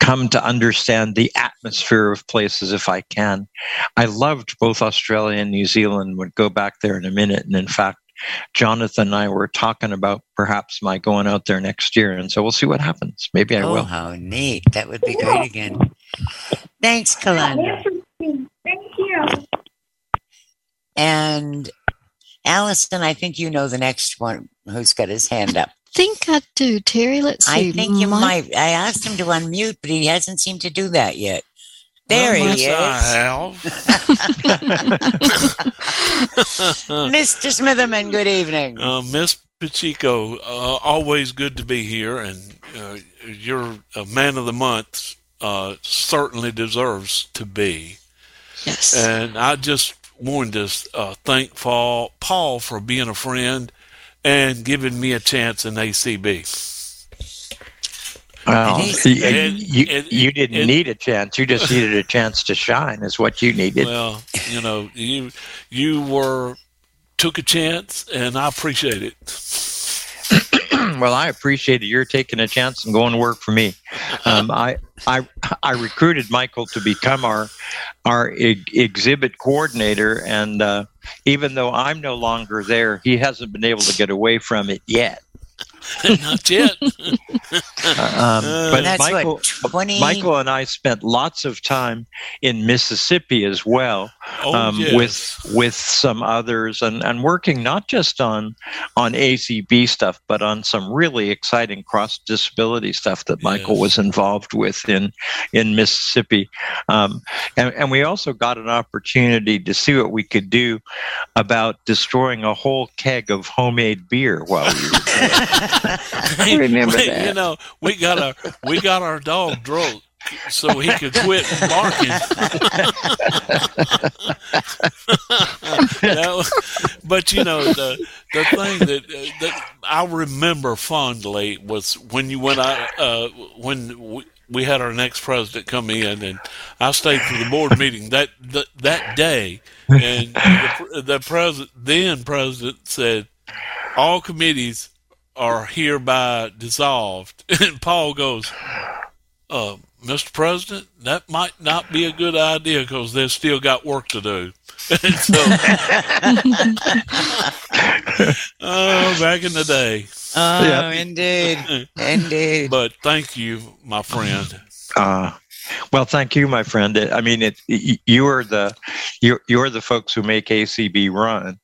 come to understand the atmosphere of places if I can. I loved both Australia and New Zealand. Would go back there in a minute, and in fact, Jonathan and I were talking about perhaps my going out there next year, and so we'll see what happens. Maybe I oh, will. how neat. That would be great again. Thanks, Kalanda. Thank you. And Allison, I think you know the next one who's got his hand up. I think I do, Terry. Let's see. I think you Mike- might. I asked him to unmute, but he hasn't seemed to do that yet. There Well, he is. I have. Mr. Smitherman, good evening. Uh, Miss Pacheco, uh, always good to be here, and uh, you're a man of the month uh, certainly deserves to be. Yes. And I just wanted to uh, thank Paul, Paul for being a friend and giving me a chance in ACB. Well, And he's- you, and- you, and- you didn't need a chance. You just needed a chance to shine. Is what you needed. Well, you know, you you were took a chance, and I appreciate it. well, I appreciated your taking a chance and going to work for me. Um, I, I, I recruited Michael to become our, our e- exhibit coordinator, and uh, even though I'm no longer there, he hasn't been able to get away from it yet. Not yet. Um, but That's Michael, what, 20? Michael and I spent lots of time in Mississippi as well. Oh, um, yes. with with some others and, and working not just on on ACB stuff but on some really exciting cross disability stuff that Michael was involved with in in Mississippi um, and, and we also got an opportunity to see what we could do about destroying a whole keg of homemade beer while we were I remember You that. know, we got our we got our dog drunk so he could quit barking. Was- but you know the the thing that uh, that I remember fondly was when you went out uh, when we, we had our next president come in and I stayed for the board meeting that that, that day and the, the president then president said all committees are hereby dissolved. And Paul goes, uh, Mr. President, that might not be a good idea because they've still got work to do. So, oh, back in the day. Oh, Yeah. indeed. Indeed. But thank you, my friend. Uh, well, thank you, my friend. I mean, it, you are the you're, you're the folks who make ACB run.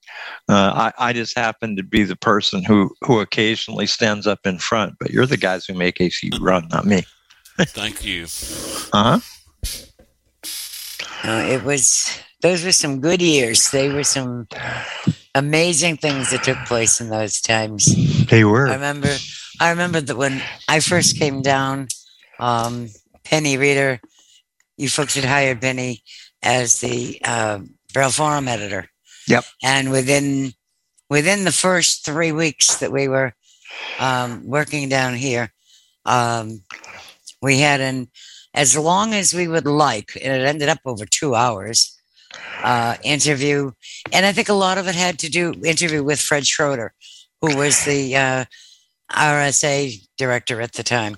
Uh, I, I just happen to be the person who who occasionally stands up in front, but you're the guys who make ACB run, not me. Thank you. Uh huh. No, it was, those were some good years. They were some amazing things that took place in those times. They were. I remember, I remember that when I first came down, um, Penny Reeder, you folks had hired Penny as the uh, Braille Forum editor. Yep. And within within the first three weeks that we were um, working down here, um, we had an as long as we would like, and it ended up over two hours. Uh, interview, and I think a lot of it had to do interview with Fred Schroeder, who was the uh, RSA director at the time.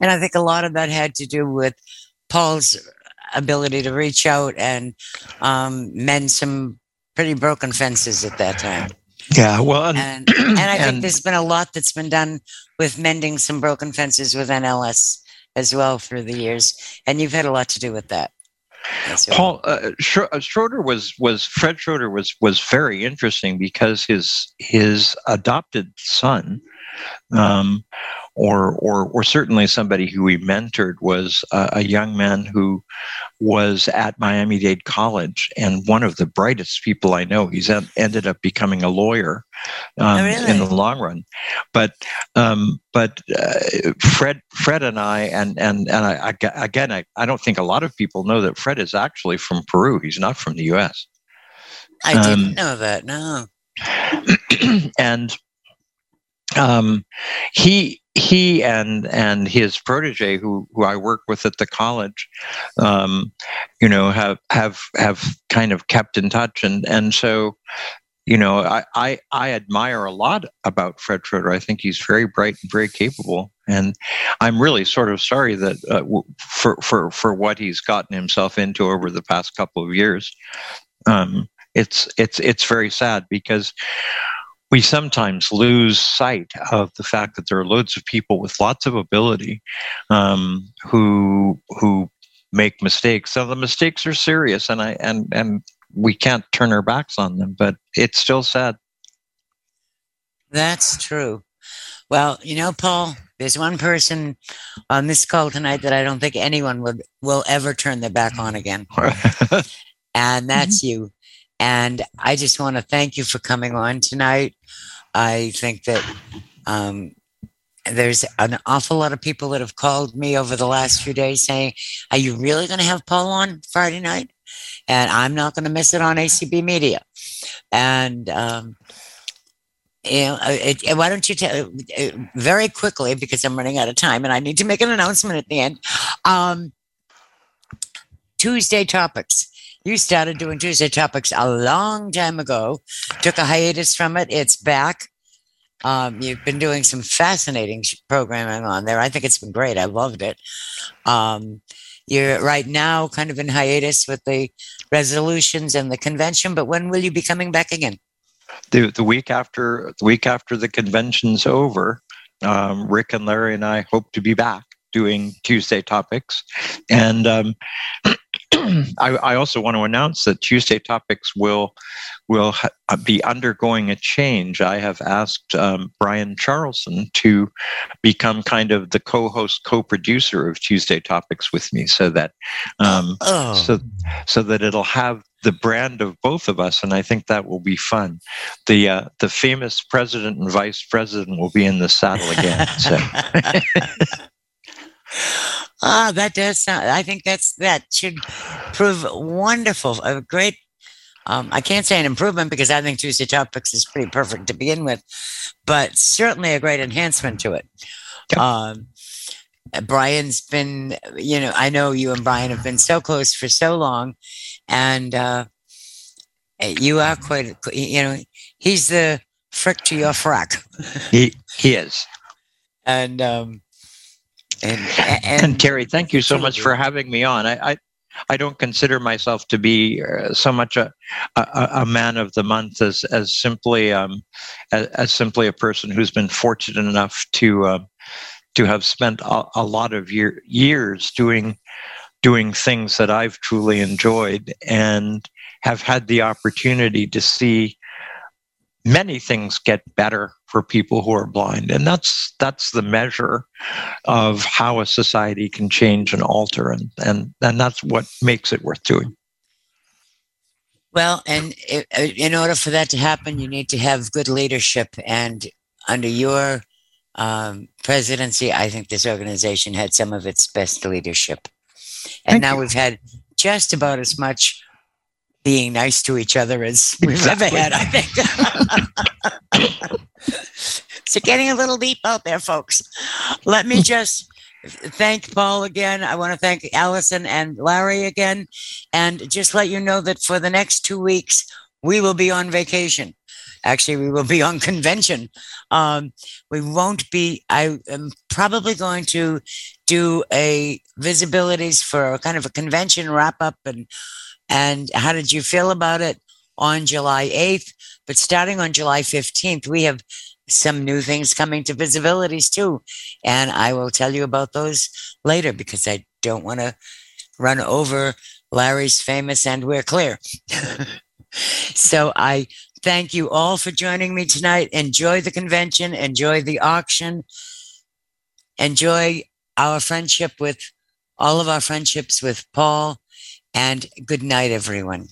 And I think a lot of that had to do with Paul's ability to reach out and um, mend some pretty broken fences at that time. Yeah. Well, and, And and I think And- there's been a lot that's been done with mending some broken fences with NLS as well through the years. And you've had a lot to do with that. Paul uh, uh, Schroeder was was Fred Schroeder was was very interesting because his his adopted son, um, or or or certainly somebody who he mentored was a, a young man who was at Miami Dade College and one of the brightest people I know. He's en- ended up becoming a lawyer um, Oh, really? in the long run, but um, but uh, Fred Fred and I and and and I, I again I, I don't think a lot of people know that Fred is actually from Peru. He's not from the U.S. I um, didn't know that. No. and um, he he and and his protege, who who I work with at the college, um, you know, have have have kind of kept in touch, and and so. You know, I, I, I admire a lot about Fred Schroeder. I think he's very bright and very capable, and I'm really sort of sorry that uh, for for for what he's gotten himself into over the past couple of years. Um, it's it's it's very sad because we sometimes lose sight of the fact that there are loads of people with lots of ability um, who who make mistakes. So the mistakes are serious, and I and and we can't turn our backs on them. But it's still sad. That's true. Well, you know, Paul, there's one person on this call tonight that I don't think anyone would will ever turn their back on again, and that's you. And I just want to thank you for coming on tonight. I think that um, there's an awful lot of people that have called me over the last few days saying, "Are you really going to have Paul on Friday night?" And I'm not going to miss it on ACB Media. And um, you know, uh, it, it- why don't you tell uh, very quickly because I'm running out of time and I need to make an announcement at the end. Um, Tuesday topics. You started doing Tuesday topics a long time ago. Took a hiatus from it. It's back. Um, you've been doing some fascinating programming on there. I think it's been great. I loved it. Um, you're right now kind of in hiatus with the resolutions and the convention, but when will you be coming back again? the the week after the week after the convention's over, um, Rick and Larry and I hope to be back doing Tuesday topics, and um, I, I also want to announce that Tuesday topics will will ha- uh, be undergoing a change. I have asked um, Brian Charlson to become kind of the co-host, co-producer of Tuesday topics with me, so that um, Oh, so so that it'll have the brand of both of us and i think that will be fun. The uh, the famous president and vice president will be in the saddle again so ah, that does sound. I think that's that should prove wonderful. A great. Um, I can't say an improvement because I think Tuesday topics is pretty perfect to begin with, but certainly a great enhancement to it. Yep. Um, Brian's been, you know, I know you and Brian have been so close for so long, and uh, you are quite, you know, he's the frick to your frack, he he is and um, and and, and, terry thank you so much for having me on. I i, I don't consider myself to be uh, so much a, a a man of the month as as simply um as, as simply a person who's been fortunate enough to uh, to have spent a, a lot of year, years doing doing things that I've truly enjoyed and have had the opportunity to see many things get better for people who are blind and that's that's the measure of how a society can change and alter and and and that's what makes it worth doing Well, and i- in order for that to happen, you need to have good leadership. And under your um, presidency, I think this organization had some of its best leadership. And Thank now you. we've had just about as much being nice to each other as we've ever Exactly. had, I think. so getting a little deep out there, folks. Let me just thank Paul again. I want to thank Allison and Larry again. And just let you know that for the next two weeks, we will be on vacation. Actually, we will be on convention. Um, we won't be, I am probably going to do a visibilities for a kind of a convention wrap up and and how did you feel about it on July 8th? But starting on July 15th, we have some new things coming to visibilities too. And I will tell you about those later because I don't want to run over Larry's famous and we're clear. so I thank you all for joining me tonight. Enjoy the convention, enjoy the auction, enjoy our friendship with all of our friendships with Paul and good night, everyone.